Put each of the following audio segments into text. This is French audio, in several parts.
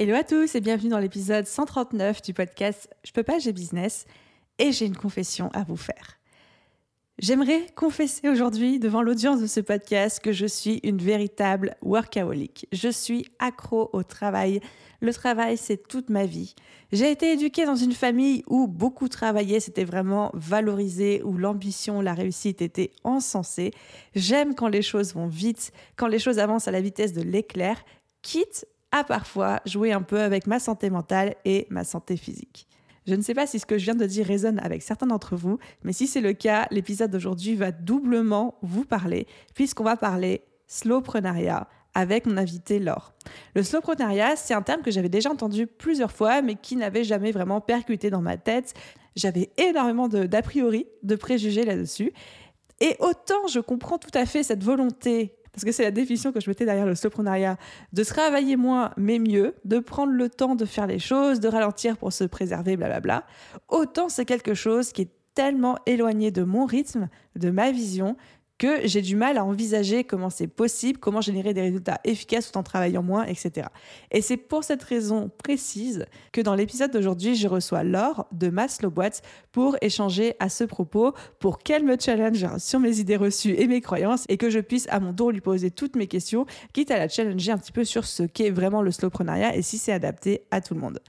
Hello à tous et bienvenue dans l'épisode 139 du podcast Je peux pas, j'ai business et j'ai une confession à vous faire. J'aimerais confesser aujourd'hui devant l'audience de ce podcast que je suis une véritable workaholic. Je suis accro au travail. Le travail, c'est toute ma vie. J'ai été éduquée dans une famille où beaucoup travaillaient, c'était vraiment valorisé, où l'ambition, la réussite était encensée. J'aime quand les choses vont vite, quand les choses avancent à la vitesse de l'éclair, quitte à parfois jouer un peu avec ma santé mentale et ma santé physique. Je ne sais pas si ce que je viens de dire résonne avec certains d'entre vous, mais si c'est le cas, l'épisode d'aujourd'hui va doublement vous parler, puisqu'on va parler slowprenariat avec mon invité Laure. Le slowprenariat, c'est un terme que j'avais déjà entendu plusieurs fois, mais qui n'avait jamais vraiment percuté dans ma tête. J'avais énormément d'a priori, de préjugés là-dessus. Et autant je comprends tout à fait cette volonté parce que c'est la définition que je mettais derrière le slowprenariat, de travailler moins mais mieux, de prendre le temps de faire les choses, de ralentir pour se préserver, blablabla, autant c'est quelque chose qui est tellement éloigné de mon rythme, de ma vision, que j'ai du mal à envisager comment c'est possible, comment générer des résultats efficaces tout en travaillant moins, etc. Et c'est pour cette raison précise que dans l'épisode d'aujourd'hui, je reçois Laure de Maslow Boîte pour échanger à ce propos, pour qu'elle me challenge sur mes idées reçues et mes croyances et que je puisse à mon tour lui poser toutes mes questions, quitte à la challenger un petit peu sur ce qu'est vraiment le slowprenariat et si c'est adapté à tout le monde.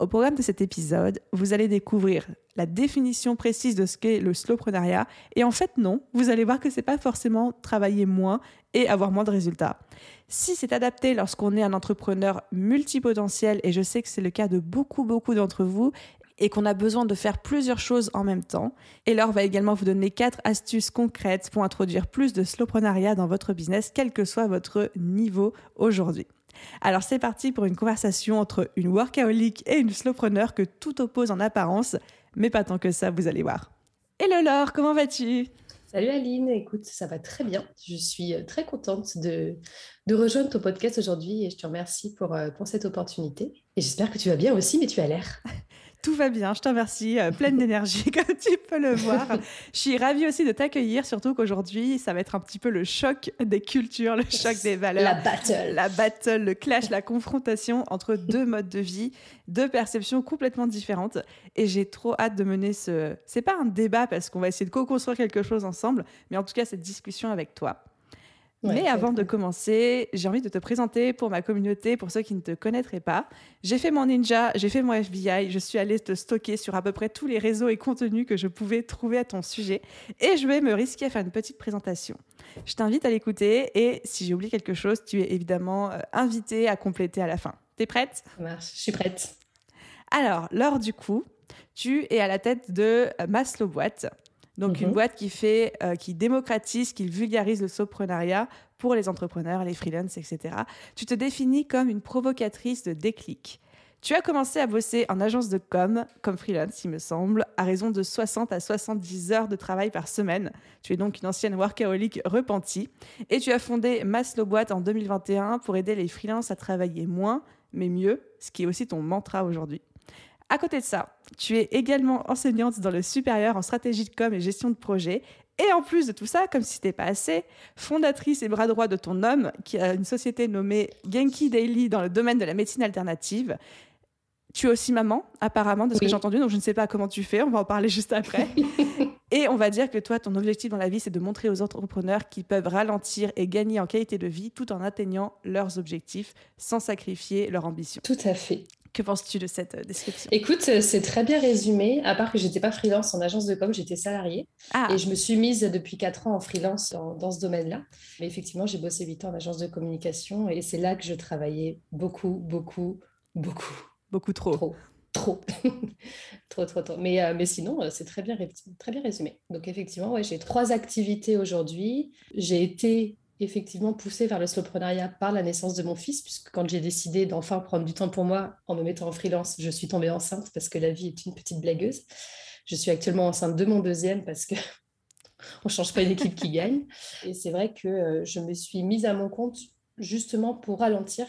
Au programme de cet épisode, vous allez découvrir la définition précise de ce qu'est le slowprenariat. Et en fait, non, vous allez voir que c'est pas forcément travailler moins et avoir moins de résultats. Si c'est adapté lorsqu'on est un entrepreneur multipotentiel, et je sais que c'est le cas de beaucoup, beaucoup d'entre vous, et qu'on a besoin de faire plusieurs choses en même temps. Et va également vous donner quatre astuces concrètes pour introduire plus de slowprenariat dans votre business, quel que soit votre niveau aujourd'hui. Alors c'est parti pour une conversation entre une workaholic et une slowpreneur que tout oppose en apparence, mais pas tant que ça, vous allez voir. Hello Laure, comment vas-tu? Salut Aline, écoute, ça va très bien. Je suis euh, très contente de, de rejoindre ton podcast aujourd'hui et je te remercie pour, euh, pour cette opportunité. Et j'espère que tu vas bien aussi, mais tu as l'air. Tout va bien, je te remercie, euh, pleine d'énergie comme tu peux le voir. je suis ravie aussi de t'accueillir, surtout qu'aujourd'hui, ça va être un petit peu le choc des cultures, le choc des valeurs. La battle. La battle, le clash, la confrontation entre deux modes de vie, deux perceptions complètement différentes. Et j'ai trop hâte de mener ce... C'est pas un débat parce qu'on va essayer de co-construire quelque chose ensemble, mais en tout cas cette discussion avec toi. Mais avant de commencer, j'ai envie de te présenter pour ma communauté, pour ceux qui ne te connaîtraient pas. J'ai fait mon ninja, j'ai fait mon FBI, je suis allée te stocker sur à peu près tous les réseaux et contenus que je pouvais trouver à ton sujet et je vais me risquer à faire une petite présentation. Je t'invite à l'écouter et si j'ai oublié quelque chose, tu es évidemment euh, invité à compléter à la fin. T'es prête? Ça marche, je suis prête. Alors, lors du coup, tu es à la tête de euh, Maslow Boîte. Donc une mhm. boîte qui fait, euh, qui démocratise, qui vulgarise le soprenariat pour les entrepreneurs, les freelances, etc. Tu te définis comme une provocatrice de déclic. Tu as commencé à bosser en agence de com comme freelance, il me semble, à raison de 60 à 70 heures de travail par semaine. Tu es donc une ancienne workaholic repentie. Et tu as fondé Maslow Boîte en 2021 pour aider les freelances à travailler moins, mais mieux, ce qui est aussi ton mantra aujourd'hui. À côté de ça, tu es également enseignante dans le supérieur en stratégie de com et gestion de projet. Et en plus de tout ça, comme si c'était pas assez, fondatrice et bras droit de ton homme, qui a une société nommée Genki Daily dans le domaine de la médecine alternative. Tu es aussi maman, apparemment, de ce que j'ai entendu, donc je ne sais pas comment tu fais, on va en parler juste après. et on va dire que toi, ton objectif dans la vie, c'est de montrer aux entrepreneurs qu'ils peuvent ralentir et gagner en qualité de vie tout en atteignant leurs objectifs sans sacrifier leur ambition. Tout à fait. Que penses-tu de cette euh, description? Écoute, euh, c'est très bien résumé. À part que j'étais pas freelance en agence de com, j'étais salariée. Ah. Et je me suis mise depuis quatre ans en freelance dans, ce domaine-là. Mais effectivement, j'ai bossé 8 ans en agence de communication et c'est là que je travaillais beaucoup, beaucoup, beaucoup. Beaucoup trop. Trop. Trop. trop, trop, trop. Mais, euh, mais sinon, c'est très bien, très bien résumé. Donc effectivement, ouais, j'ai trois activités aujourd'hui. J'ai été effectivement poussée vers le slowpreneuriat par la naissance de mon fils, puisque quand j'ai décidé d'enfin prendre du temps pour moi en me mettant en freelance, je suis tombée enceinte parce que la vie est une petite blagueuse. Je suis actuellement enceinte de mon deuxième parce que on change pas une équipe qui gagne. Et c'est vrai que euh, je me suis mise à mon compte justement pour ralentir.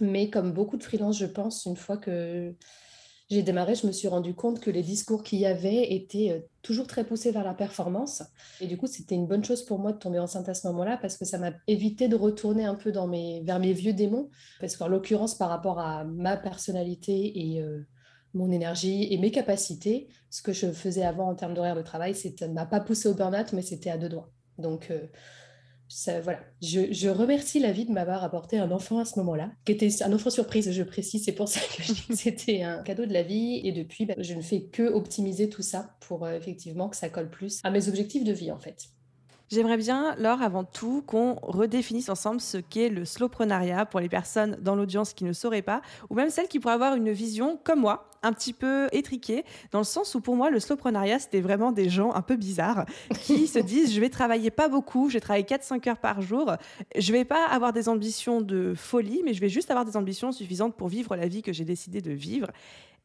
Mais comme beaucoup de freelance, je pense, une fois que j'ai démarré, je me suis rendu compte que les discours qu'il y avait étaient euh, toujours très poussés vers la performance. Et du coup, c'était une bonne chose pour moi de tomber enceinte à ce moment-là parce que ça m'a évité de retourner un peu vers mes vieux démons. Parce qu'en l'occurrence, par rapport à ma personnalité et euh, mon énergie et mes capacités, ce que je faisais avant en termes d'horaire de travail, ça ne m'a pas poussé au burn-out, mais c'était à deux doigts. Euh, voilà, je, remercie la vie de m'avoir apporté un enfant à ce moment-là, qui était un enfant surprise, je précise, c'est pour ça que je dis que c'était un cadeau de la vie. Et depuis, bah, je ne fais que optimiser tout ça pour euh, effectivement que ça colle plus à mes objectifs de vie en fait. J'aimerais bien, Laure, avant tout, qu'on redéfinisse ensemble ce qu'est le slowprenariat pour les personnes dans l'audience qui ne sauraient pas, ou même celles qui pourraient avoir une vision, comme moi, un petit peu étriquée, dans le sens où pour moi, le slowprenariat, c'était vraiment des gens un peu bizarres qui se disent, je vais travailler pas beaucoup, je vais travailler 4-5 heures par jour, je vais pas avoir des ambitions de folie, mais je vais juste avoir des ambitions suffisantes pour vivre la vie que j'ai décidé de vivre.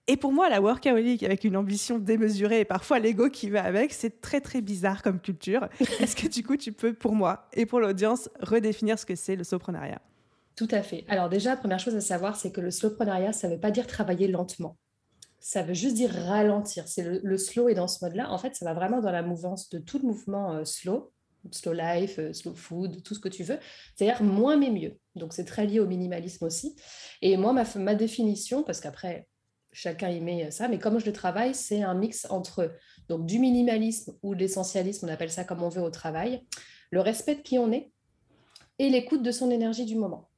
Et pour moi, la workaholic avec une ambition démesurée et parfois l'ego qui va avec, c'est très très bizarre comme culture. Est-ce que du coup, tu peux, pour moi et pour l'audience, redéfinir ce que c'est le slowpreneuriat Tout à fait. Alors déjà, première chose à savoir, c'est que le slowpreneuriat, ça ne veut pas dire travailler lentement. Ça veut juste dire ralentir. C'est le, slow est dans ce mode-là. En fait, ça va vraiment dans la mouvance de tout le mouvement euh, slow, slow life, euh, slow food, tout ce que tu veux. C'est-à-dire moins mais mieux. Donc c'est très lié au minimalisme aussi. Et moi, ma, ma définition, parce qu'après, chacun y met ça. Mais comme je le travaille, c'est un mix entre donc, du minimalisme ou de l'essentialisme, on appelle ça comme on veut au travail, le respect de qui on est et l'écoute de son énergie du moment.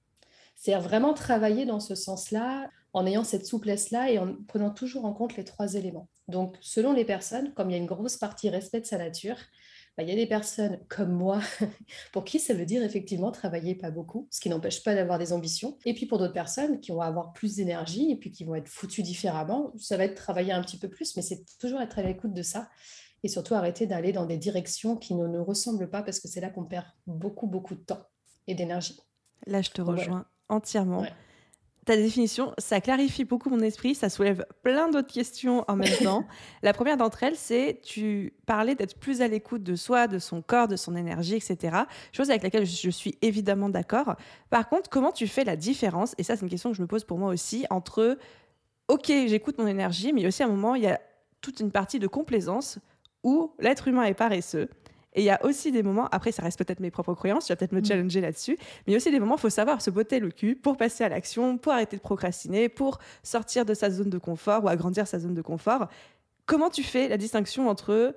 C'est vraiment travailler dans ce sens-là, en ayant cette souplesse-là et en prenant toujours en compte les trois éléments. Donc, selon les personnes, comme il y a une grosse partie respect de sa nature, bah, il y a des personnes comme moi pour qui ça veut dire effectivement travailler pas beaucoup, ce qui n'empêche pas d'avoir des ambitions. Et puis pour d'autres personnes qui vont avoir plus d'énergie et puis qui vont être foutues différemment, ça va être travailler un petit peu plus, mais c'est toujours être à l'écoute de ça et surtout arrêter d'aller dans des directions qui ne nous ressemblent pas parce que c'est là qu'on perd beaucoup, beaucoup de temps et d'énergie. Là, je te rejoins entièrement ta définition, ça clarifie beaucoup mon esprit, ça soulève plein d'autres questions en même temps. La première d'entre elles, c'est tu parlais d'être plus à l'écoute de soi, de son corps, de son énergie, etc. Chose avec laquelle je suis évidemment d'accord. Par contre, comment tu fais la différence Et ça, c'est une question que je me pose pour moi aussi entre ok, j'écoute mon énergie, mais aussi à un moment, il y a toute une partie de complaisance où l'être humain est paresseux et il y a aussi des moments, après ça reste peut-être mes propres croyances, tu vas peut-être me mm. challenger là-dessus, mais il y a aussi des moments, il faut savoir se botter le cul pour passer à l'action, pour arrêter de procrastiner, pour sortir de sa zone de confort ou agrandir sa zone de confort. Comment tu fais la distinction entre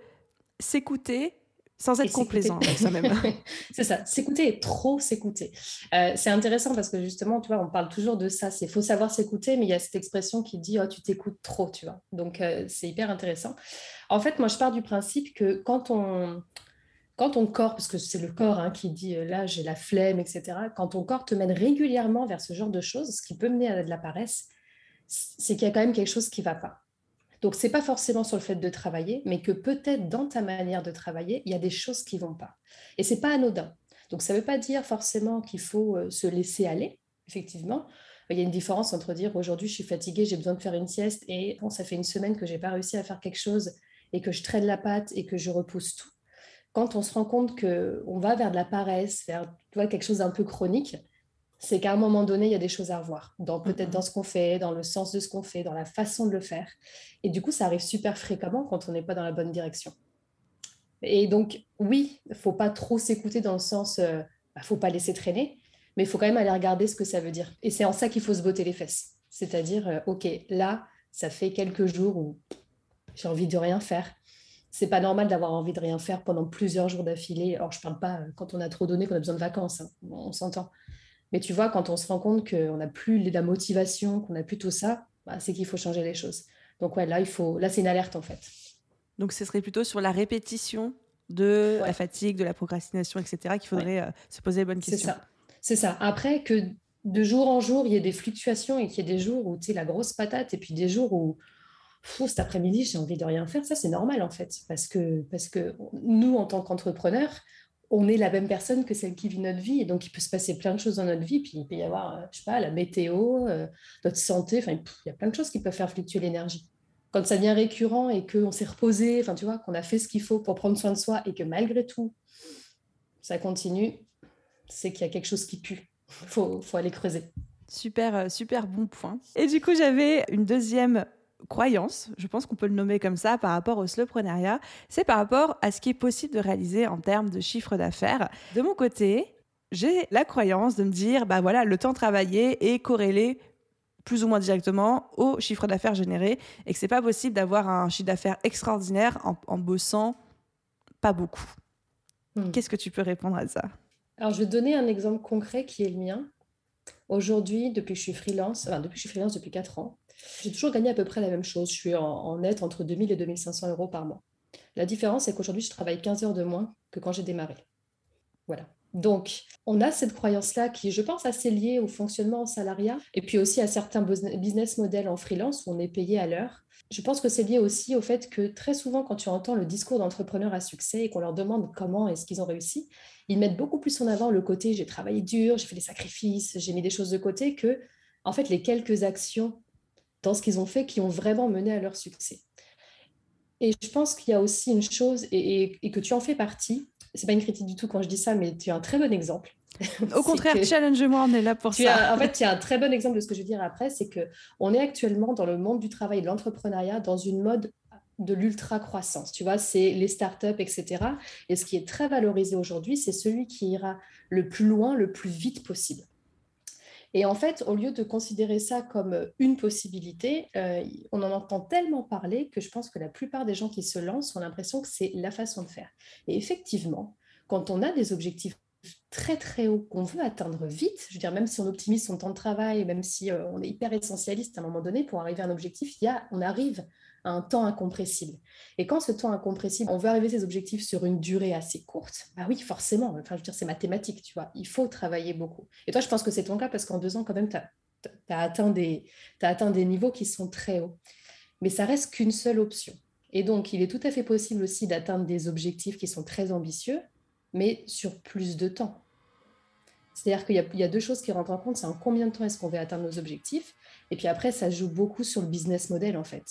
s'écouter sans être complaisant avec soi-même. c'est ça, s'écouter et trop s'écouter. Euh, c'est intéressant parce que justement, tu vois, on parle toujours de ça, c'est faut savoir s'écouter, mais il y a cette expression qui dit oh, tu t'écoutes trop, tu vois. Donc euh, c'est hyper intéressant. En fait, moi je pars du principe que quand on quand ton corps, parce que c'est le corps hein, qui dit euh, là j'ai la flemme, etc., quand ton corps te mène régulièrement vers ce genre de choses, ce qui peut mener à de la paresse, c'est qu'il y a quand même quelque chose qui ne va pas. Donc, ce n'est pas forcément sur le fait de travailler, mais que peut-être dans ta manière de travailler, il y a des choses qui ne vont pas. Et ce n'est pas anodin. Donc, ça ne veut pas dire forcément qu'il faut euh, se laisser aller, effectivement. Il y a une différence entre dire aujourd'hui je suis fatiguée, j'ai besoin de faire une sieste, et bon, ça fait une semaine que je n'ai pas réussi à faire quelque chose et que je traîne la patte et que je repousse tout quand on se rend compte qu'on va vers de la paresse, vers tu vois, quelque chose d'un peu chronique, c'est qu'à un moment donné, il y a des choses à revoir, dans, peut-être dans ce qu'on fait, dans le sens de ce qu'on fait, dans la façon de le faire. Et du coup, ça arrive super fréquemment quand on n'est pas dans la bonne direction. Et donc, oui, il faut pas trop s'écouter dans le sens, il euh, bah, faut pas laisser traîner, mais il faut quand même aller regarder ce que ça veut dire. Et c'est en ça qu'il faut se botter les fesses. C'est-à-dire, euh, OK, là, ça fait quelques jours où j'ai envie de rien faire c'est pas normal d'avoir envie de rien faire pendant plusieurs jours d'affilée. Alors, je parle pas euh, quand on a trop donné, qu'on a besoin de vacances, hein. on s'entend. Mais tu vois, quand on se rend compte qu'on n'a plus la motivation, qu'on n'a plus tout ça, bah, c'est qu'il faut changer les choses. Donc, ouais, là, il faut... là c'est une alerte en fait. Donc, ce serait plutôt sur la répétition de la fatigue, de la procrastination, etc., qu'il faudrait euh, se poser les bonnes questions. C'est ça. C'est ça. Après, que de jour en jour, il y ait des fluctuations et qu'il y ait des jours où tu sais la grosse patate et puis des jours où cet après-midi, j'ai envie de rien faire. Ça, c'est normal en fait, parce que, parce que nous, en tant qu'entrepreneurs, on est la même personne que celle qui vit notre vie. Et donc, il peut se passer plein de choses dans notre vie. Puis, il peut y avoir, euh, je sais pas, la météo, euh, notre santé. Enfin, il y a plein de choses qui peuvent faire fluctuer l'énergie. Quand ça devient récurrent et qu'on s'est reposé, enfin, tu vois, qu'on a fait ce qu'il faut pour prendre soin de soi et que malgré tout, ça continue, c'est qu'il y a quelque chose qui pue. Il faut, faut aller creuser. Super, euh, super bon point. Et du coup, j'avais une deuxième croyance, je pense qu'on peut le nommer comme ça par rapport au slowpreneuriat, c'est par rapport à ce qui est possible de réaliser en termes de chiffre d'affaires. De mon côté, j'ai la croyance de me dire, bah voilà, le temps travaillé est corrélé plus ou moins directement au chiffre d'affaires généré et que c'est pas possible d'avoir un chiffre d'affaires extraordinaire en, bossant pas beaucoup. Hmm. Qu'est-ce que tu peux répondre à ça? Alors, je vais donner un exemple concret qui est le mien. Aujourd'hui, depuis que je suis freelance, enfin, depuis que je suis freelance depuis 4 ans, j'ai toujours gagné à peu près la même chose. Je suis en, net entre 2000 et 2500 euros par mois. La différence, c'est qu'aujourd'hui, je travaille 15 heures de moins que quand j'ai démarré. Voilà. Donc, on a cette croyance-là qui, je pense, assez liée au fonctionnement en salariat et puis aussi à certains business models en freelance où on est payé à l'heure. Je pense que c'est lié aussi au fait que très souvent, quand tu entends le discours d'entrepreneurs à succès et qu'on leur demande comment est-ce qu'ils ont réussi, ils mettent beaucoup plus en avant le côté j'ai travaillé dur, j'ai fait des sacrifices, j'ai mis des choses de côté que, en fait, les quelques actions dans ce qu'ils ont fait qui ont vraiment mené à leur succès. Et je pense qu'il y a aussi une chose, et, que tu en fais partie, c'est pas une critique du tout quand je dis ça, mais tu es un très bon exemple. Au contraire, challenge-moi, on est là pour ça. en fait, tu as un très bon exemple de ce que je veux dire après, c'est que on est actuellement dans le monde du travail et de l'entrepreneuriat dans une mode de l'ultra croissance. Tu vois, c'est les startups, etc. Et ce qui est très valorisé aujourd'hui, c'est celui qui ira le plus loin, le plus vite possible. Et en fait, au lieu de considérer ça comme euh, une possibilité, euh, on en entend tellement parler que je pense que la plupart des gens qui se lancent ont l'impression que c'est la façon de faire. Et effectivement, quand on a des objectifs très très hauts qu'on veut atteindre vite, je veux dire, même si on optimise son temps de travail, même si euh, on est hyper essentialiste à un moment donné, pour arriver à un objectif, il y a, on arrive un temps incompressible. Et quand ce temps incompressible, on veut arriver à ses objectifs sur une durée assez courte, bah oui, forcément, enfin, je veux dire, c'est mathématique, tu vois, il faut travailler beaucoup. Et toi, je pense que c'est ton cas parce qu'en deux ans, quand même, tu as, atteint des, atteint des niveaux qui sont très hauts. Mais ça reste qu'une seule option. Et donc, il est tout à fait possible aussi d'atteindre des objectifs qui sont très ambitieux, mais sur plus de temps. C'est-à-dire qu'il y, y, a deux choses qui rentrent en compte, c'est en combien de temps est-ce qu'on veut atteindre nos objectifs, et puis après, ça joue beaucoup sur le business model, en fait.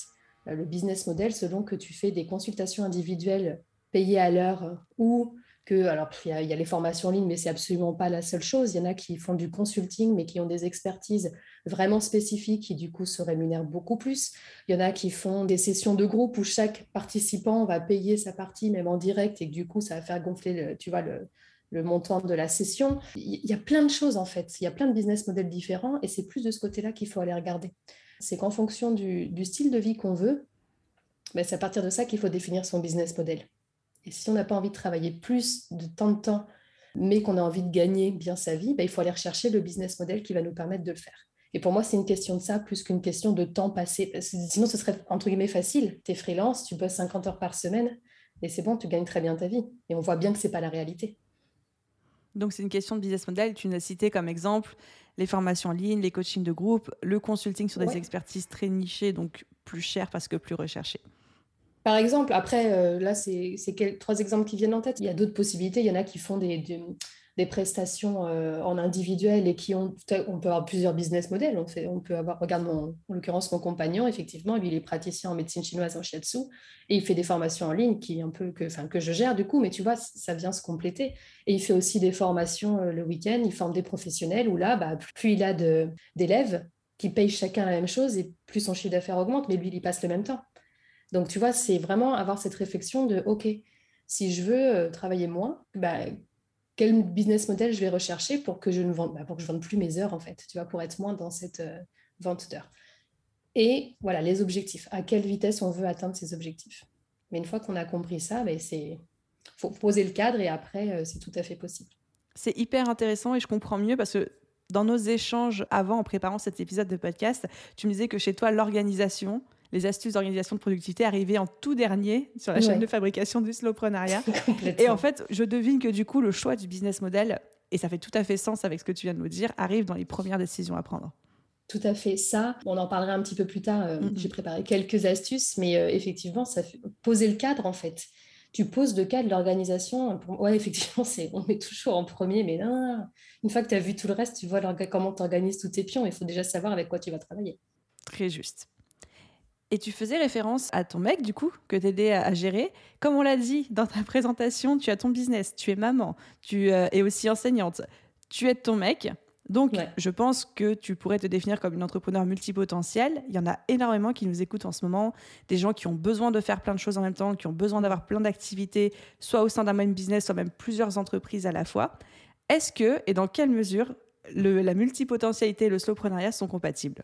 Euh, le business model selon que tu fais des consultations individuelles payées à l'heure ou que, alors il y, a, les formations en ligne, mais c'est absolument pas la seule chose. Il y en a qui font du consulting, mais qui ont des expertises vraiment spécifiques qui du coup se rémunèrent beaucoup plus. Il y en a qui font des sessions de groupe où chaque participant va payer sa partie même en direct et que du coup ça va faire gonfler, le, tu vois, le, le montant de la session. Il y a plein de choses en fait. Il y a plein de business models différents et c'est plus de ce côté-là qu'il faut aller regarder c'est qu'en fonction du, style de vie qu'on veut, ben, c'est à partir de ça qu'il faut définir son business model. Et si on n'a pas envie de travailler plus de temps de temps, mais qu'on a envie de gagner bien sa vie, ben, il faut aller rechercher le business model qui va nous permettre de le faire. Et pour moi, c'est une question de ça plus qu'une question de temps passé. Sinon, ce serait entre guillemets facile. Tu es freelance, tu bosses 50 heures par semaine, et c'est bon, tu gagnes très bien ta vie. Et on voit bien que ce n'est pas la réalité. Donc, c'est une question de business model. Tu nous as cité comme exemple les formations en ligne, les coachings de groupe, le consulting sur des expertises très nichées, donc plus chères parce que plus recherchées. Par exemple, après, euh, là, c'est trois exemples qui viennent en tête. Il y a d'autres possibilités. Il y en a qui font des, des prestations euh, en individuel et qui ont, on peut avoir plusieurs business models. On, fait, on peut avoir, regarde en l'occurrence mon compagnon, effectivement, lui il est praticien en médecine chinoise en shiatsu et il fait des formations en ligne qui un peu que, que je gère du coup, mais tu vois, ça vient se compléter. Et il fait aussi des formations euh, le week-end, il forme des professionnels où là, bah, plus il a d'élèves qui payent chacun la même chose et plus son chiffre d'affaires augmente, mais lui il y passe le même temps. Donc tu vois, c'est vraiment avoir cette réflexion de OK, si je veux euh, travailler moins, bah, quel business model je vais rechercher pour que je ne vende, bah, pour que je vende plus mes heures en fait, tu vois, pour être moins dans cette euh, vente d'heures. Et voilà, les objectifs. À quelle vitesse on veut atteindre ces objectifs. Mais une fois qu'on a compris ça, ben, c'est faut poser le cadre et après, euh, c'est tout à fait possible. C'est hyper intéressant et je comprends mieux parce que dans nos échanges avant, en préparant cet épisode de podcast, tu me disais que chez toi, l'organisation, les astuces d'organisation de productivité arrivaient en tout dernier sur la chaîne de fabrication du slowpreneuriat. et en fait, je devine que du coup, le choix du business model, et ça fait tout à fait sens avec ce que tu viens de nous dire, arrive dans les premières décisions à prendre. Tout à fait. Ça, on en parlera un petit peu plus tard. Euh, j'ai préparé quelques astuces, mais euh, effectivement, ça fait poser le cadre en fait. tu poses le cas de l'organisation. Ouais, effectivement, c'est, on est toujours en premier, mais non, une fois que tu as vu tout le reste, tu vois comment tu organises tous tes pions. Il faut déjà savoir avec quoi tu vas travailler. Très juste. Et tu faisais référence à ton mec, du coup, que à, à gérer. Comme on l'a dit dans ta présentation, tu as ton business, tu es maman, tu euh, es aussi enseignante, tu aides ton mec. Donc, je pense que tu pourrais te définir comme une entrepreneur multipotentielle. Il y en a énormément qui nous écoutent en ce moment, des gens qui ont besoin de faire plein de choses en même temps, qui ont besoin d'avoir plein d'activités, soit au sein d'un même business, soit même plusieurs entreprises à la fois. Est-ce que, et dans quelle mesure, la multipotentialité et le slowpreneuriat sont compatibles?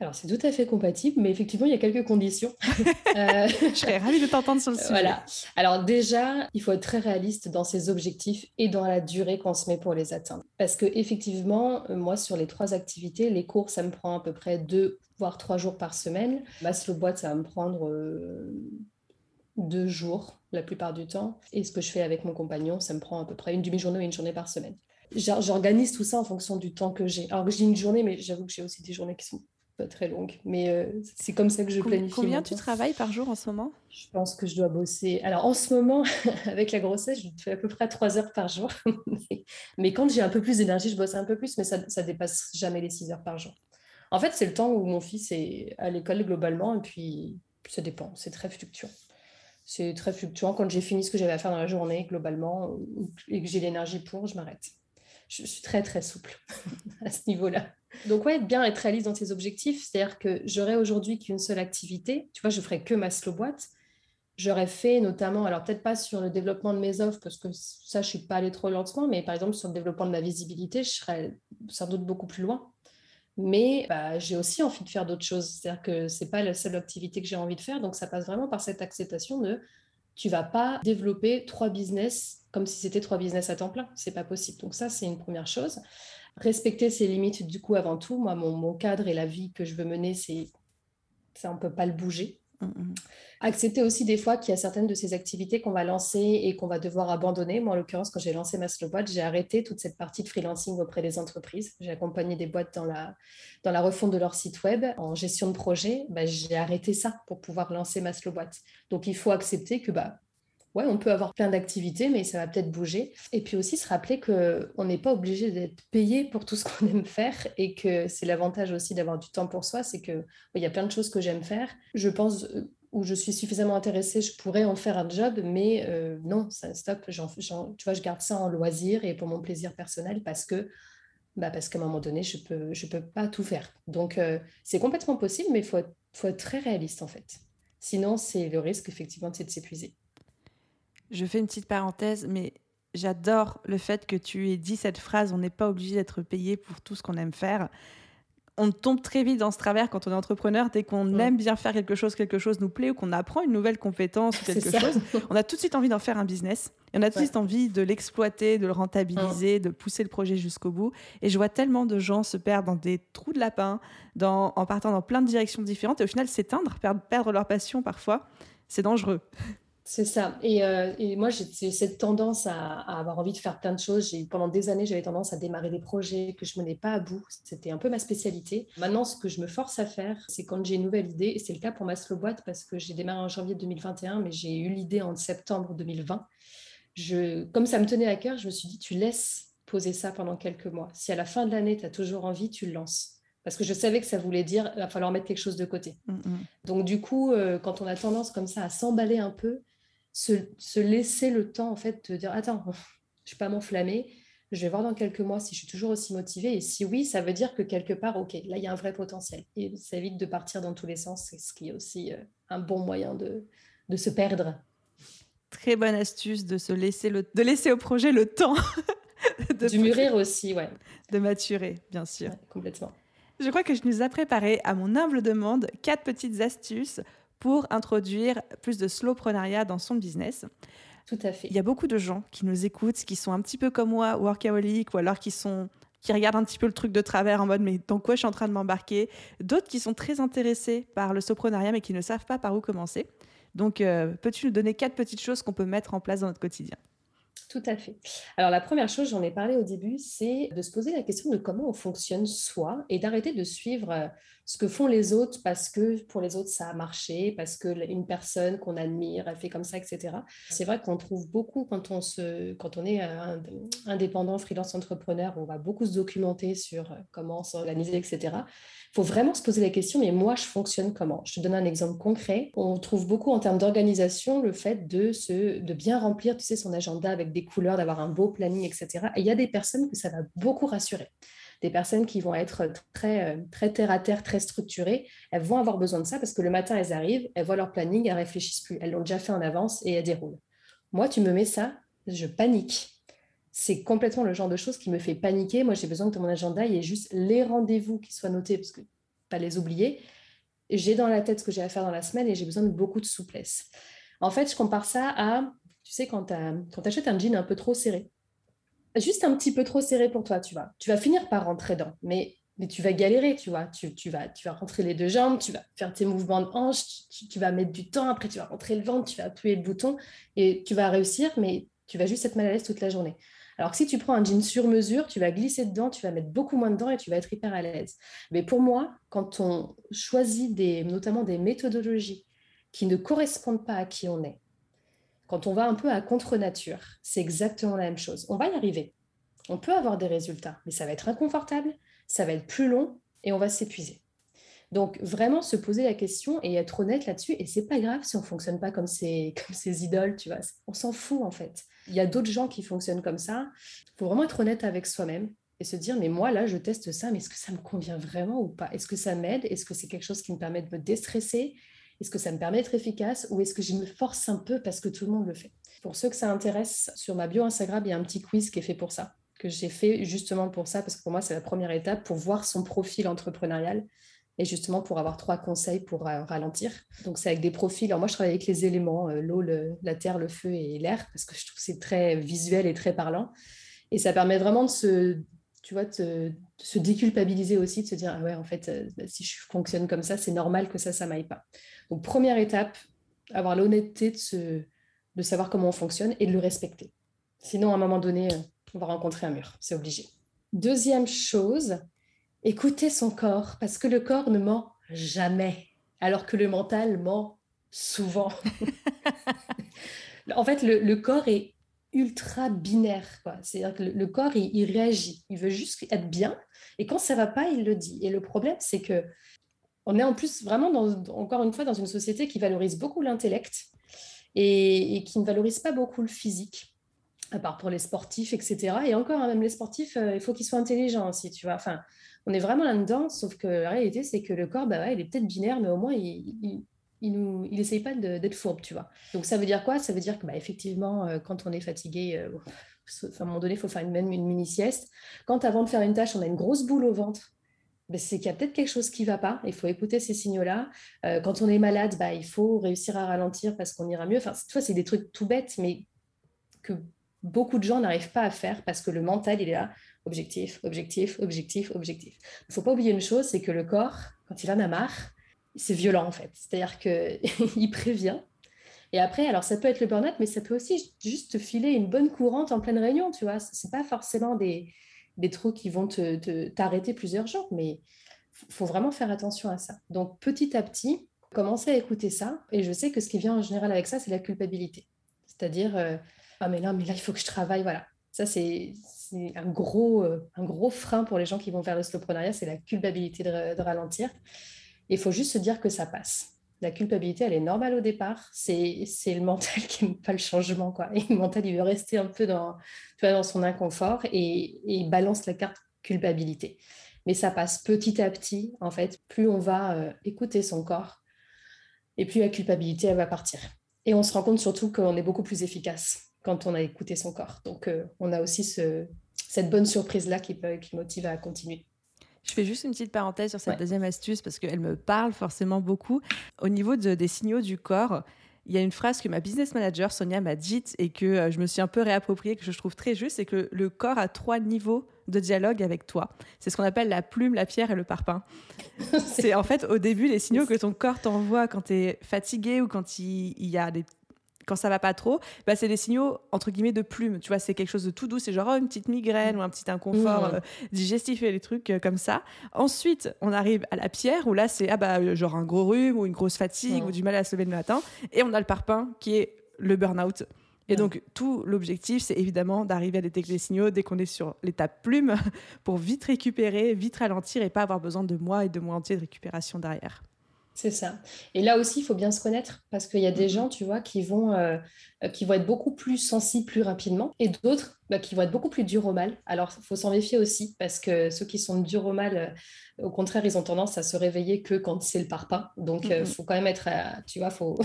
Alors, c'est tout à fait compatible, mais effectivement, il y a quelques conditions. Euh, Je serais ravie de t'entendre sur le sujet. Voilà. Alors, déjà, il faut être très réaliste dans ses objectifs et dans la durée qu'on se met pour les atteindre. Parce que, effectivement, euh, moi, sur les trois activités, les cours, ça me prend à peu près deux, voire trois jours par semaine. Ma slow boîte, ça va me prendre euh, deux jours la plupart du temps. Et ce que je fais avec mon compagnon, ça me prend à peu près une demi-journée ou une journée par semaine. J'organise tout ça en fonction du temps que j'ai. Alors, je dis une journée, mais j'avoue que j'ai aussi des journées qui sont pas très longue, mais euh, c'est comme ça que je planifie. Combien tu travailles par jour en ce moment? Je pense que je dois bosser. Alors en ce moment, avec la grossesse, je fais à peu près 3 heures par jour. mais quand j'ai un peu plus d'énergie, je bosse un peu plus, mais ça, ça dépasse jamais les 6 heures par jour. En fait, c'est le temps où mon fils est à l'école globalement, et puis ça dépend, c'est très fluctuant. C'est très fluctuant. Quand j'ai fini ce que j'avais à faire dans la journée, globalement, et que j'ai l'énergie pour, je m'arrête. Je suis très, très souple à ce niveau-là. Donc, ouais, bien être réaliste dans tes objectifs. C'est-à-dire que j'aurais aujourd'hui qu'une seule activité. Tu vois, je ferais que ma slow boîte. J'aurais fait notamment, alors peut-être pas sur le développement de mes offres, parce que ça, je suis pas allée trop lentement, mais par exemple sur le développement de la visibilité, je serais sans doute beaucoup plus loin. Mais bah, j'ai aussi envie de faire d'autres choses. C'est-à-dire que ce n'est pas la seule activité que j'ai envie de faire. Donc, ça passe vraiment par cette acceptation de tu vas pas développer trois business comme si c'était trois business à temps plein. C'est pas possible. Donc, ça, c'est une première chose respecter ses limites du coup avant tout. Moi, mon, cadre et la vie que je veux mener, c'est ça, on peut pas le bouger. Mm, mm. Accepter aussi des fois qu'il y a certaines de ces activités qu'on va lancer et qu'on va devoir abandonner. Moi, en l'occurrence, quand j'ai lancé ma slow j'ai arrêté toute cette partie de freelancing auprès des entreprises. J'ai accompagné des boîtes dans la, dans la refonte de leur site web, en gestion de projet. Bah, j'ai arrêté ça pour pouvoir lancer ma slow. Donc, il faut accepter que bah, ouais, on peut avoir plein d'activités, mais ça va peut-être bouger. Et puis aussi se rappeler qu'on n'est pas obligé d'être payé pour tout ce qu'on aime faire et que c'est l'avantage aussi d'avoir du temps pour soi, c'est qu'il il y a plein de choses que j'aime faire. Je pense euh, où je suis suffisamment intéressée, je pourrais en faire un job, mais euh, non, ça, stop, tu vois, je garde ça en loisir et pour mon plaisir personnel parce que bah parce qu'à un moment donné, je ne peux, je peux pas tout faire. Donc, euh, c'est complètement possible, mais il faut, faut être très réaliste en fait. Sinon, c'est le risque effectivement de s'épuiser. Je fais une petite parenthèse, mais j'adore le fait que tu aies dit cette phrase on n'est pas obligé d'être payé pour tout ce qu'on aime faire. On tombe très vite dans ce travers quand on est entrepreneur. Dès qu'on aime bien faire quelque chose, quelque chose nous plaît ou qu'on apprend une nouvelle compétence ou quelque chose, on a tout de suite envie d'en faire un business. Et on a tout de suite envie de l'exploiter, de le rentabiliser, de pousser le projet jusqu'au bout. Et je vois tellement de gens se perdre dans des trous de lapin, dans, en partant dans plein de directions différentes et au final s'éteindre, perdre, perdre leur passion parfois. C'est dangereux. C'est ça. Et, euh, et moi, j'ai cette tendance à, avoir envie de faire plein de choses. Pendant des années, j'avais tendance à démarrer des projets que je menais pas à bout. C'était un peu ma spécialité. Maintenant, ce que je me force à faire, c'est quand j'ai une nouvelle idée, et c'est le cas pour ma slow boîte parce que j'ai démarré en janvier 2021, mais j'ai eu l'idée en septembre 2020. Je, comme ça me tenait à cœur, je me suis dit, tu laisses poser ça pendant quelques mois. Si à la fin de l'année, tu as toujours envie, tu le lances parce que je savais que ça voulait dire il va falloir mettre quelque chose de côté. Mm, mm. Donc du coup, euh, quand on a tendance comme ça à s'emballer un peu, se, laisser le temps en fait de dire attends, je ne vais pas m'enflammer, je vais voir dans quelques mois si je suis toujours aussi motivée et si oui, ça veut dire que quelque part, ok, là il y a un vrai potentiel et ça évite de partir dans tous les sens, c'est ce qui est aussi euh, un bon moyen de, de se perdre. Très bonne astuce de se laisser le, de laisser au projet le temps de mûrir aussi, ouais, de maturer, bien sûr, complètement. Je crois que je nous ai préparé, à mon humble demande, quatre petites astuces pour introduire plus de slowpreneuriat dans son business. Tout à fait. Il y a beaucoup de gens qui nous écoutent, qui sont un petit peu comme moi, workaholic, ou alors qui sont qui regardent un petit peu le truc de travers en mode mais dans quoi je suis en train de m'embarquer? D'autres qui sont très intéressés par le slowpreneuriat mais qui ne savent pas par où commencer. Donc, euh, peux-tu nous donner quatre petites choses qu'on peut mettre en place dans notre quotidien? Tout à fait. Alors la première chose, j'en ai parlé au début, c'est de se poser la question de comment on fonctionne soi et d'arrêter de suivre euh, ce que font les autres parce que pour les autres ça a marché, parce que une personne qu'on admire, elle fait comme ça, etc. C'est vrai qu'on trouve beaucoup quand on, se, quand on est indépendant, freelance entrepreneur, on va beaucoup se documenter sur comment s'organiser, etc. Il faut vraiment se poser la question, mais moi je fonctionne comment? Je te donne un exemple concret. On trouve beaucoup en termes d'organisation le fait de, se, de bien remplir tu sais, son agenda avec des couleurs, d'avoir un beau planning, etc. Et il y a des personnes que ça va beaucoup rassurer des personnes qui vont être très, euh, très terre à terre, très structurées, elles vont avoir besoin de ça parce que le matin, elles arrivent, elles voient leur planning, elles réfléchissent plus. Elles l'ont déjà fait en avance et elles déroulent. Moi, tu me mets ça, je panique. C'est complètement le genre de choses qui me fait paniquer. Moi, j'ai besoin que mon agenda, il y ait juste les rendez-vous qui soient notés, parce que pas les oublier. J'ai dans la tête ce que j'ai à faire dans la semaine et j'ai besoin de beaucoup de souplesse. En fait, je compare ça à, tu sais, quand tu achètes un jean un peu trop serré juste un petit peu trop serré pour toi, tu vois. Tu vas finir par rentrer dedans, mais, mais tu vas galérer, tu vois. Tu, tu, vas, tu vas rentrer les deux jambes, tu vas faire tes mouvements de hanche, tu, vas mettre du temps, après tu vas rentrer le ventre, tu vas appuyer le bouton et tu vas réussir, mais tu vas juste être mal à l'aise toute la journée. Alors que si tu prends un jean sur mesure, tu vas glisser dedans, tu vas mettre beaucoup moins dedans et tu vas être hyper à l'aise. Mais pour moi, quand on choisit des, notamment des méthodologies qui ne correspondent pas à qui on est, quand on va un peu à contre-nature, c'est exactement la même chose. On va y arriver. On peut avoir des résultats, mais ça va être inconfortable, ça va être plus long et on va s'épuiser. Donc vraiment se poser la question et être honnête là-dessus. Et c'est pas grave si on fonctionne pas comme ces, comme idoles, tu vois. On s'en fout en fait. Il y a d'autres gens qui fonctionnent comme ça. Il faut vraiment être honnête avec soi-même et se dire mais moi là je teste ça, mais est-ce que ça me convient vraiment ou pas? Est-ce que ça m'aide? Est-ce que c'est quelque chose qui me permet de me déstresser? Est-ce que ça me permet d'être efficace ou est-ce que je me force un peu parce que tout le monde le fait? Pour ceux que ça intéresse, sur ma bio Instagram, il y a un petit quiz qui est fait pour ça, que j'ai fait justement pour ça, parce que pour moi, c'est la première étape pour voir son profil entrepreneurial et justement pour avoir trois conseils pour euh, ralentir. Donc, c'est avec des profils. Alors, moi, je travaille avec les éléments, euh, l'eau, la terre, le feu et l'air, parce que je trouve que c'est très visuel et très parlant. Et ça permet vraiment de se, tu vois, de se déculpabiliser aussi, de se dire, ah ouais, en fait, euh, si je fonctionne comme ça, c'est normal que ça, ça m'aille pas. Donc, première étape, avoir l'honnêteté de, de savoir comment on fonctionne et de le respecter. Sinon, à un moment donné, euh, on va rencontrer un mur, c'est obligé. Deuxième chose, écouter son corps, parce que le corps ne ment jamais, alors que le mental ment souvent. en fait, le, corps est ultra binaire. C'est-à-dire que le, corps, il, réagit. Il veut juste être bien. Et quand ça va pas, il le dit. Et le problème, c'est que on est en plus vraiment, encore une fois, dans une société qui valorise beaucoup l'intellect et, qui ne valorise pas beaucoup le physique, à part pour les sportifs, etc. Et encore, hein, même les sportifs, euh, il faut qu'ils soient intelligents aussi, tu vois. Enfin, on est vraiment là-dedans, sauf que la réalité, c'est que le corps, bah il est peut-être binaire, mais au moins, il nous, il essaye pas d'être fourbe, tu vois. Donc ça veut dire quoi? Ça veut dire que bah, effectivement, euh, quand on est fatigué, euh, à un moment donné, il faut faire une, une mini sieste. Quand avant de faire une tâche, on a une grosse boule au ventre, ben, c'est qu'il y a peut-être quelque chose qui va pas. Il faut écouter ces signaux-là. Euh, quand on est malade, bah, il faut réussir à ralentir parce qu'on ira mieux. Enfin, tu c'est des trucs tout bêtes, mais que beaucoup de gens n'arrivent pas à faire parce que le mental, il est là. Objectif, objectif, objectif, objectif. Il ne faut pas oublier une chose, c'est que le corps, quand il en a marre, c'est violent en fait. C'est-à-dire qu'il prévient. Et après, alors ça peut être le burn-out, mais ça peut aussi juste filer une bonne courante en pleine réunion, tu vois. Ce n'est pas forcément des, des trucs qui vont t'arrêter plusieurs jours, mais faut vraiment faire attention à ça. Donc petit à petit, commencer à écouter ça. Et je sais que ce qui vient en général avec ça, c'est la culpabilité. C'est-à-dire, euh, ah mais là, mais là, il faut que je travaille, voilà. Ça, c'est un gros, euh, un gros frein pour les gens qui vont faire le slowpreneuriat, c'est la culpabilité de ralentir. Il faut juste se dire que ça passe la culpabilité, elle est normale au départ. C'est, le mental qui n'aime pas le changement. Quoi. Et le mental, il veut rester un peu dans, dans son inconfort et, il balance la carte culpabilité. Mais ça passe petit à petit, en fait. Plus on va euh, écouter son corps et plus la culpabilité, elle va partir. Et on se rend compte surtout qu'on est beaucoup plus efficace quand on a écouté son corps. Donc, euh, on a aussi ce, cette bonne surprise-là qui, peut, qui motive à continuer. Je fais juste une petite parenthèse sur cette deuxième astuce parce qu'elle me parle forcément beaucoup. Au niveau des signaux du corps, il y a une phrase que ma business manager Sonia m'a dite et que euh, je me suis un peu réappropriée, que je trouve très juste, c'est que le corps a trois niveaux de dialogue avec toi. C'est ce qu'on appelle la plume, la pierre et le parpaing. c'est en fait au début les signaux que ton corps t'envoie quand tu es fatigué ou quand il, y a des quand ça va pas trop, bah, c'est des signaux entre guillemets de plume. Tu vois, c'est quelque chose de tout doux, c'est genre oh, une petite migraine ou un petit inconfort mmh. euh, digestif et des trucs euh, comme ça. Ensuite, on arrive à la pierre où là c'est ah bah genre un gros rhume ou une grosse fatigue ou du mal à se lever le matin. Et on a le parpaing qui est le burn-out. Et donc, tout l'objectif, c'est évidemment d'arriver à détecter les signaux dès qu'on est sur l'étape plume pour vite récupérer, vite ralentir et pas avoir besoin de mois et de mois entiers de récupération derrière. C'est ça. Et là aussi, il faut bien se connaître parce qu'il y a des mm-hmm. gens, tu vois, qui vont, euh, euh, qui vont être beaucoup plus sensibles plus rapidement et d'autres bah, qui vont être beaucoup plus durs au mal. Alors, il faut s'en méfier aussi parce que ceux qui sont durs au mal, euh, au contraire, ils ont tendance à se réveiller que quand c'est le parpaing. Donc, il mm-hmm. faut quand même être, tu vois, faut...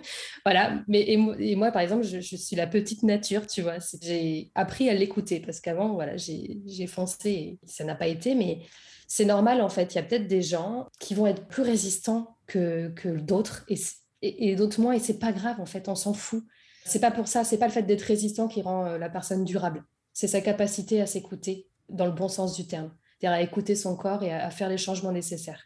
voilà. Mais, et, moi, par exemple, je, je, suis la petite nature, tu vois. J'ai appris à l'écouter parce qu'avant, voilà, j'ai foncé et ça n'a pas été, mais c'est normal en fait. Il y a peut-être des gens qui vont être plus résistants que, que d'autres et, et, d'autres moins et c'est pas grave en fait, on s'en fout. C'est pas pour ça, c'est pas le fait d'être résistant qui rend euh, la personne durable. C'est sa capacité à s'écouter dans le bon sens du terme, c'est-à-dire à écouter son corps et à, faire les changements nécessaires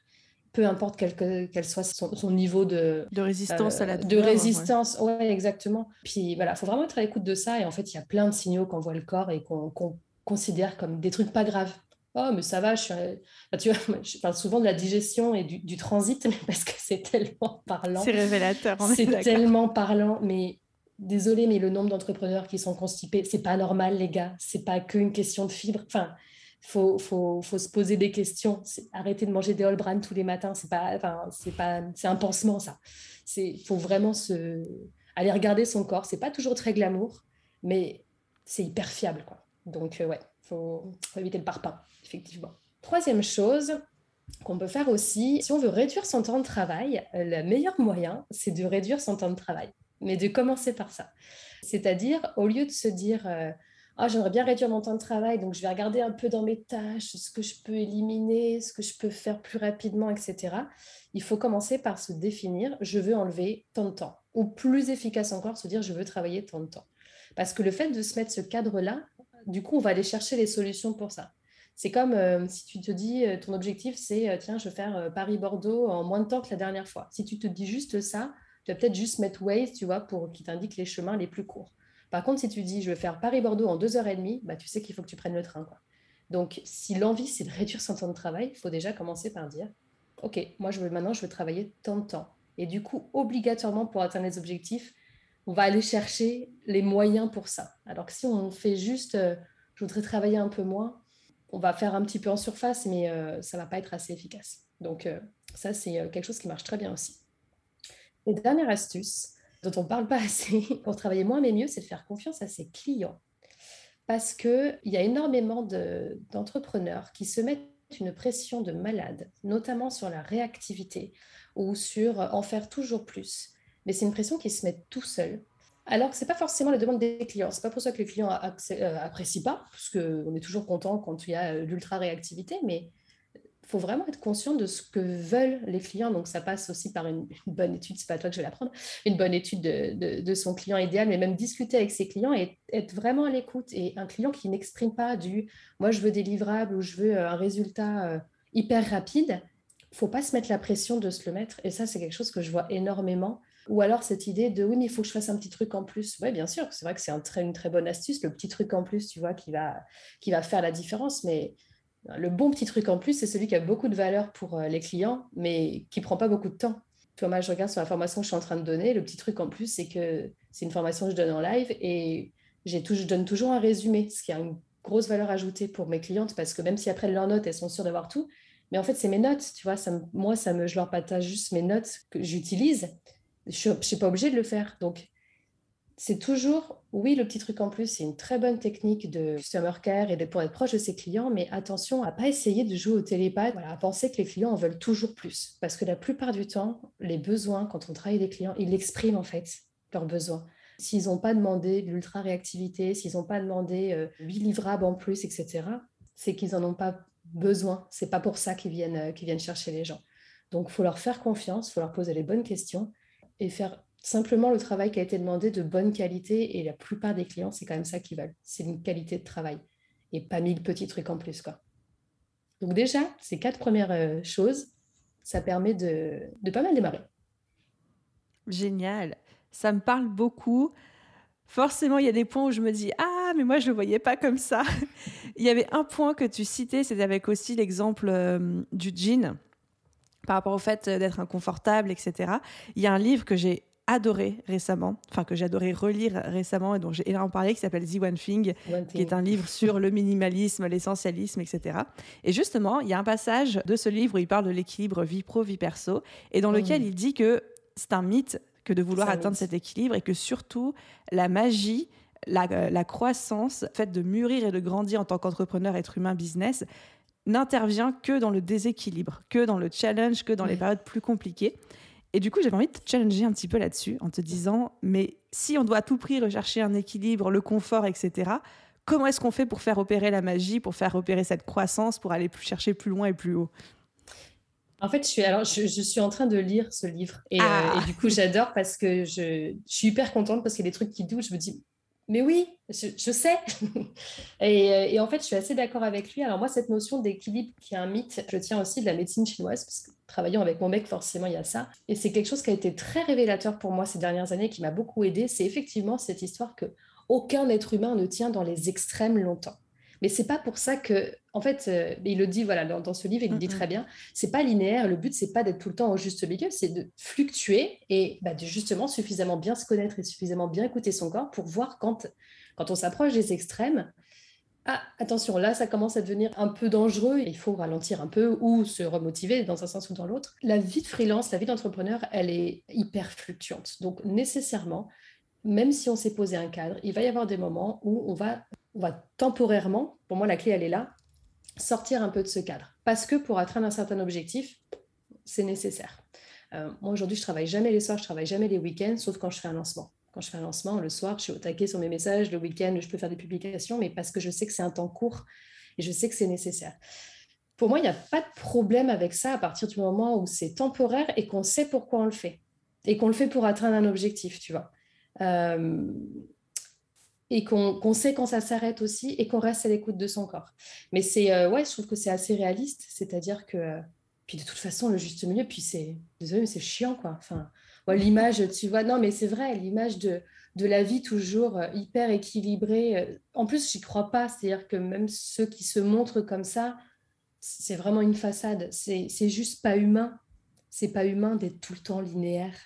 peu importe quel, quel soit son, niveau de, de résistance à la euh, De résistance, ouais. exactement. Puis voilà, il faut vraiment être à l'écoute de ça. Et en fait, il y a plein de signaux qu'on voit le corps et qu'on considère comme des trucs pas graves. Oh, mais ça va, je, tu vois, je parle souvent de la digestion et du, transit, parce que c'est tellement parlant. C'est révélateur, C'est tellement parlant, mais désolé, mais le nombre d'entrepreneurs qui sont constipés, c'est pas normal, les gars. C'est pas qu'une question de fibres. Enfin, faut, faut, faut, se poser des questions. Arrêter de manger des All tous les matins, c'est pas, enfin, c'est pas, c'est un pansement, ça. C'est, faut vraiment se, aller regarder son corps. C'est pas toujours très glamour, mais c'est hyper fiable, quoi. Donc, euh, ouais, faut, faut éviter le parpaing effectivement. Troisième chose qu'on peut faire aussi, si on veut réduire son temps de travail, le meilleur moyen, c'est de réduire son temps de travail, mais de commencer par ça. C'est-à-dire, au lieu de se dire, euh, ah, j'aimerais bien réduire mon temps de travail, donc je vais regarder un peu dans mes tâches ce que je peux éliminer, ce que je peux faire plus rapidement, etc. Il faut commencer par se définir, je veux enlever tant de temps. Ou plus efficace encore, se dire, je veux travailler tant de temps. Parce que le fait de se mettre ce cadre-là, du coup, on va aller chercher les solutions pour ça. C'est comme euh, si tu te dis, euh, ton objectif, c'est, euh, tiens, je veux faire Paris-Bordeaux en moins de temps que la dernière fois. Si tu te dis juste ça, tu vas peut-être juste mettre Waze, tu vois, pour qu'il t'indique les chemins les plus courts. Par contre, si tu dis, je veux faire Paris-Bordeaux en deux heures et demie, bah, tu sais qu'il faut que tu prennes le train. Quoi. Donc, si l'envie, c'est de réduire son temps de travail, il faut déjà commencer par dire, OK, moi, je veux, maintenant, je veux travailler tant de temps. Et du coup, obligatoirement, pour atteindre les objectifs, on va aller chercher les moyens pour ça. Alors que si on fait juste, je voudrais travailler un peu moins, on va faire un petit peu en surface, mais euh, ça va pas être assez efficace. Donc euh, ça, c'est euh, quelque chose qui marche très bien aussi. Et dernière astuce, dont on ne parle pas assez pour travailler moins mais mieux, c'est de faire confiance à ses clients. Parce qu'il y a énormément d'entrepreneurs qui se mettent une pression de malade, notamment sur la réactivité ou sur en faire toujours plus. Mais c'est une pression qui se met tout seul alors que ce n'est pas forcément la demande des clients. Ce n'est pas pour ça que les clients euh, apprécient pas, parce qu'on est toujours content quand il y a euh, l'ultra-réactivité, mais il faut vraiment être conscient de ce que veulent les clients. Donc, ça passe aussi par une, bonne étude, c'est pas toi que je vais l'apprendre, une bonne étude de, son client idéal, mais même discuter avec ses clients et être vraiment à l'écoute. Et un client qui n'exprime pas du « moi, je veux des livrables » ou « je veux euh, un résultat hyper rapide », faut pas se mettre la pression de se le mettre. Et ça, c'est quelque chose que je vois énormément ou alors cette idée de oui, mais il faut que je fasse un petit truc en plus. Oui, bien sûr, c'est vrai que c'est un très, une très bonne astuce, le petit truc en plus, tu vois, qui va, qui va faire la différence. Mais le bon petit truc en plus, c'est celui qui a beaucoup de valeur pour euh, les clients, mais qui prend pas beaucoup de temps. Toi, moi, je regarde sur la formation que je suis en train de donner. Le petit truc en plus, c'est que c'est une formation que je donne en live et je donne toujours un résumé, ce qui a une grosse valeur ajoutée pour mes clientes parce que même si après leurs notes, elles sont sûres d'avoir tout, mais en fait, c'est mes notes, tu vois. Ça, moi, ça me, je leur partage juste mes notes que j'utilise je ne suis pas obligée de le faire. Donc, c'est toujours, oui, le petit truc en plus, c'est une très bonne technique de customer care et de, pour être proche de ses clients, mais attention à pas essayer de jouer au télépathe, voilà, à penser que les clients en veulent toujours plus. Parce que la plupart du temps, les besoins, quand on travaille des clients, ils expriment en fait leurs besoins. S'ils n'ont pas demandé l'ultra-réactivité, s'ils n'ont pas demandé euh, 8 livrables en plus, etc., c'est qu'ils n'en ont pas besoin. C'est pas pour ça qu'ils viennent, euh, qu'ils viennent chercher les gens. Donc, il faut leur faire confiance, il faut leur poser les bonnes questions et faire simplement le travail qui a été demandé de bonne qualité. Et la plupart des clients, c'est quand même ça qu'ils veulent. C'est une qualité de travail et pas mille petits trucs en plus. Quoi. Donc déjà, ces quatre premières euh, choses, ça permet de, pas mal démarrer. Génial. ça me parle beaucoup. Forcément, il y a des points où je me dis Ah, mais moi, je ne le voyais pas comme ça. il y avait un point que tu citais, c'était avec aussi l'exemple euh, du jean, par rapport au fait d'être inconfortable, etc. Il y a un livre que j'ai adoré récemment, enfin que j'ai adoré relire récemment et dont j'ai énormément parlé, qui s'appelle The One Thing, qui est un livre sur le minimalisme, l'essentialisme, etc. Et justement, il y a un passage de ce livre où il parle de l'équilibre vie pro, vie perso, et dans lequel mm. il dit que c'est un mythe que de vouloir atteindre cet équilibre et que surtout la magie, la, euh, la croissance, le fait de mûrir et de grandir en tant qu'entrepreneur, être humain, business, n'intervient que dans le déséquilibre, que dans le challenge, que dans les périodes plus compliquées. Et du coup, j'avais envie de te challenger un petit peu là-dessus en te disant, mais si on doit à tout prix rechercher un équilibre, le confort, etc., comment est-ce qu'on fait pour faire opérer la magie, pour faire opérer cette croissance, pour aller chercher plus loin et plus haut? En fait, je suis, alors, je, suis en train de lire ce livre et, euh, ah. du coup, j'adore parce que je, je, suis hyper contente parce qu'il y a des trucs qui doutent. Je me dis, mais oui, je, sais. Euh, et, en fait, je suis assez d'accord avec lui. Alors moi, cette notion d'équilibre qui est un mythe, je tiens aussi de la médecine chinoise, parce que travaillant avec mon mec, forcément, il y a ça. Et c'est quelque chose qui a été très révélateur pour moi ces dernières années, qui m'a beaucoup aidé. C'est effectivement cette histoire que aucun être humain ne tient dans les extrêmes longtemps. Mais c'est pas pour ça que, en fait, euh, il le dit voilà dans, ce livre, il le dit très bien. C'est pas linéaire. Le but c'est pas d'être tout le temps au juste milieu, c'est de fluctuer et bah, de justement suffisamment bien se connaître et suffisamment bien écouter son corps pour voir quand, quand on s'approche des extrêmes. Ah, attention, là, ça commence à devenir un peu dangereux. Il faut ralentir un peu ou se remotiver dans un sens ou dans l'autre. La vie de freelance, la vie d'entrepreneur, elle est hyper fluctuante. Donc, nécessairement, même si on s'est posé un cadre, il va y avoir des moments où on va on va temporairement, pour moi la clé elle est là, sortir un peu de ce cadre. Parce que pour atteindre un certain objectif, c'est nécessaire. Euh, moi aujourd'hui je travaille jamais les soirs, je travaille jamais les week-ends, sauf quand je fais un lancement. Quand je fais un lancement, le soir, je suis au taquet sur mes messages, le week-end, je peux faire des publications, mais parce que je sais que c'est un temps court et je sais que c'est nécessaire. Pour moi, il n'y a pas de problème avec ça à partir du moment où c'est temporaire et qu'on sait pourquoi on le fait. Et qu'on le fait pour atteindre un objectif, tu vois. Euh, et qu'on sait quand ça s'arrête aussi et qu'on reste à l'écoute de son corps. Mais c'est euh, ouais, je trouve que c'est assez réaliste, c'est-à-dire que puis de toute façon le juste milieu, puis c'est désolé mais c'est chiant quoi. Enfin, l'image, tu vois, non mais c'est vrai, l'image de de la vie toujours euh, hyper équilibrée. Euh, en plus, j'y crois pas, c'est-à-dire que même ceux qui se montrent comme ça, c'est vraiment une façade. C'est juste pas humain. C'est pas humain d'être tout le temps linéaire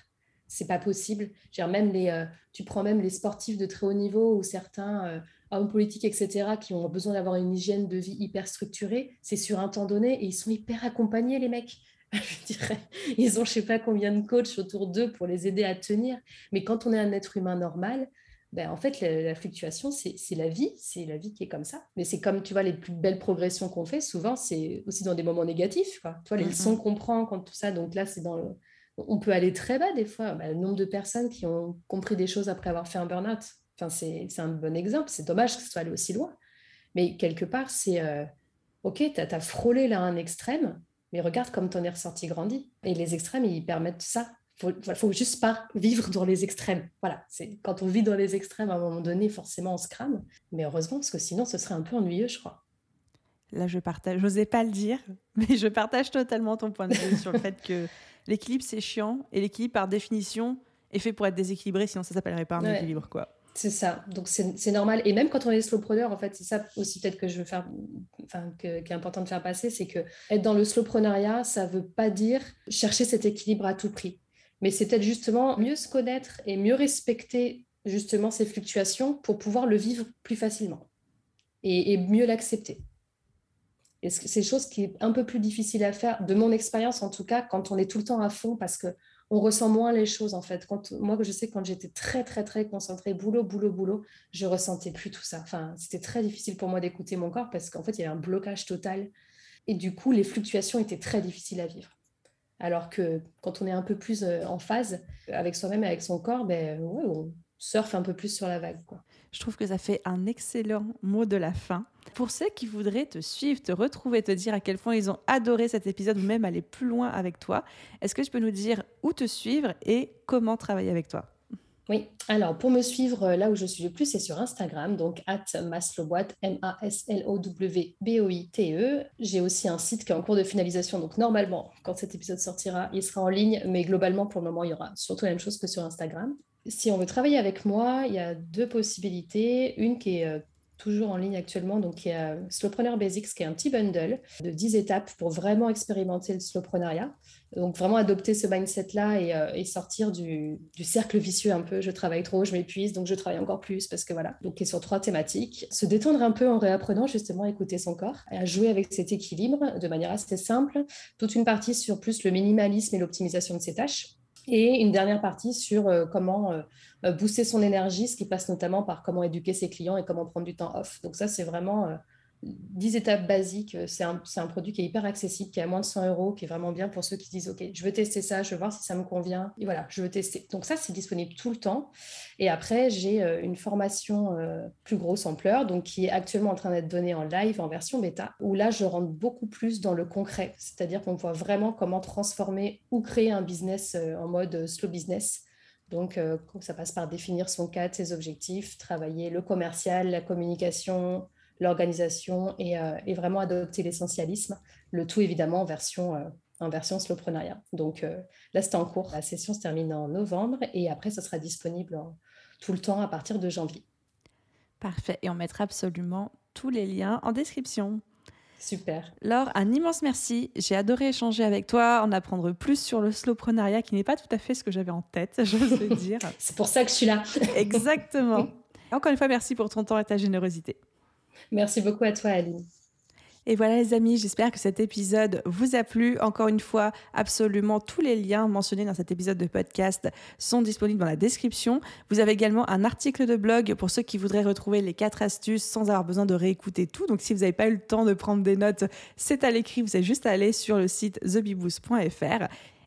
c'est pas possible. même les, euh, tu prends même les sportifs de très haut niveau ou certains euh, hommes politiques, etc., qui ont besoin d'avoir une hygiène de vie hyper structurée, c'est sur un temps donné et ils sont hyper accompagnés, les mecs. Je dirais, ils ont je sais pas combien de coachs autour d'eux pour les aider à tenir. Mais quand on est un être humain normal, ben, en fait, la, fluctuation, c'est la vie, c'est la vie qui est comme ça. Mais c'est comme, tu vois, les plus belles progressions qu'on fait, souvent, c'est aussi dans des moments négatifs. Quoi. Tu vois, les leçons qu'on prend, quand tout ça, donc là, c'est dans le, on peut aller très bas des fois. Bah, le nombre de personnes qui ont compris des choses après avoir fait un burn-out, enfin, c'est un bon exemple. C'est dommage que ce soit allé aussi loin. Mais quelque part, c'est euh, OK, tu as, frôlé là un extrême, mais regarde comme tu en es ressorti grandi. Et les extrêmes, ils permettent ça. Il faut, faut juste pas vivre dans les extrêmes. Voilà, quand on vit dans les extrêmes, à un moment donné, forcément, on se crame. Mais heureusement, parce que sinon, ce serait un peu ennuyeux, je crois. Là, je partage, j'osais pas le dire, mais je partage totalement ton point de vue sur le fait que l'équilibre c'est chiant et l'équilibre par définition est fait pour être déséquilibré, sinon ça s'appellerait pas un équilibre quoi. C'est ça, donc c'est normal. Et même quand on est slowpreneur, en fait, c'est ça aussi peut-être que je veux faire, enfin, qui est important de faire passer, c'est que être dans le slowpreneuriat, ça veut pas dire chercher cet équilibre à tout prix. Mais c'est peut-être justement mieux se connaître et mieux respecter justement ces fluctuations pour pouvoir le vivre plus facilement et mieux l'accepter. Et c'est chose qui est un peu plus difficile à faire, de mon expérience en tout cas, quand on est tout le temps à fond, parce que on ressent moins les choses en fait. Quand, moi, je sais quand j'étais très très très concentrée, boulot, boulot, boulot, je ressentais plus tout ça. Enfin, c'était très difficile pour moi d'écouter mon corps parce qu'en fait, il y avait un blocage total. Et du coup, les fluctuations étaient très difficiles à vivre. Alors que quand on est un peu plus euh, en phase avec soi-même et avec son corps, ben, ouais, on surfe un peu plus sur la vague. Quoi. Je trouve que ça fait un excellent mot de la fin. Pour ceux qui voudraient te suivre, te retrouver, te dire à quel point ils ont adoré cet épisode ou même aller plus loin avec toi, est-ce que tu peux nous dire où te suivre et comment travailler avec toi? Oui, alors pour me suivre euh, là où je suis le plus, c'est sur Instagram, donc at maslowboit, M-A-S-L-O-W-B-O-I-T-E. J'ai aussi un site qui est en cours de finalisation, donc normalement, quand cet épisode sortira, il sera en ligne, mais globalement, pour le moment, il y aura surtout la même chose que sur Instagram. Si on veut travailler avec moi, il y a deux possibilités. Une qui est euh, toujours en ligne actuellement, donc il y a Slowpreneur Basics, qui est un petit bundle de 10 étapes pour vraiment expérimenter le slowpreneuriat. Donc vraiment adopter ce mindset-là et, euh, sortir du, cercle vicieux un peu. Je travaille trop, je m'épuise, donc je travaille encore plus parce que voilà. Donc il est sur trois thématiques. Se détendre un peu en réapprenant justement à écouter son corps et à jouer avec cet équilibre de manière assez simple. Toute une partie sur plus le minimalisme et l'optimisation de ses tâches et une dernière partie sur euh, comment euh, euh, booster son énergie, ce qui passe notamment par comment éduquer ses clients et comment prendre du temps off. Donc ça, c'est vraiment 10 étapes basiques, euh, c'est un, un, produit qui est hyper accessible, qui est à moins de 100 euros, qui est vraiment bien pour ceux qui disent Ok, je veux tester ça, je veux voir si ça me convient. Et voilà, je veux tester. Donc, ça, c'est disponible tout le temps. Et après, j'ai euh, une formation euh, plus grosse ampleur, donc qui est actuellement en train d'être donnée en live, en version bêta, où là, je rentre beaucoup plus dans le concret. C'est-à-dire qu'on voit vraiment comment transformer ou créer un business en mode slow business. Donc, ça passe par définir son cadre, ses objectifs, travailler le commercial, la communication, l'organisation euh, et, vraiment adopter l'essentialisme, le tout évidemment en version, euh, en version slowpreneuriat. Donc euh, là, c'est en cours. La session se termine en novembre et après, ça sera disponible tout le temps à partir de janvier. Parfait. Et on mettra absolument tous les liens en description. Super. Laure, un immense merci. J'ai adoré échanger avec toi, en apprendre plus sur le slowpreneuriat, qui n'est pas tout à fait ce que j'avais en tête, je veux dire. C'est pour ça que je suis là. Exactement. Encore une fois, merci pour ton temps et ta générosité. Merci beaucoup à toi, Aline. Et voilà les amis, j'espère que cet épisode vous a plu. Encore une fois, absolument tous les liens mentionnés dans cet épisode de podcast sont disponibles dans la description. Vous avez également un article de blog pour ceux qui voudraient retrouver les quatre astuces sans avoir besoin de réécouter tout. Donc si vous n'avez pas eu le temps de prendre des notes, c'est à l'écrit, vous avez juste à aller sur le site thebiboost.fr.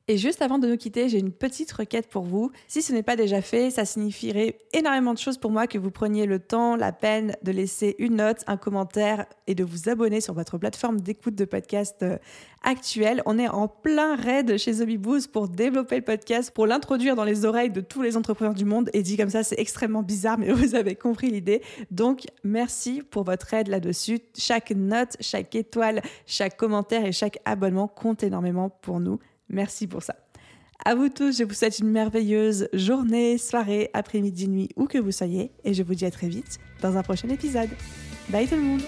Et juste avant de nous quitter, j'ai une petite requête pour vous. Si ce n'est pas déjà fait, ça signifierait énormément de choses pour moi que vous preniez le temps, la peine de laisser une note, un commentaire et de vous abonner sur votre plateforme d'écoute de podcast euh, actuelle. On est en plein raid chez The pour développer le podcast, pour l'introduire dans les oreilles de tous les entrepreneurs du monde. Et dit comme ça, c'est extrêmement bizarre, mais vous avez compris l'idée. Donc, merci pour votre aide là-dessus. Chaque note, chaque étoile, chaque commentaire et chaque abonnement compte énormément pour nous. Merci pour ça. À vous tous, je vous souhaite une merveilleuse journée, soirée, après-midi, nuit, où que vous soyez, et je vous dis à très vite dans un prochain épisode. Bye tout le monde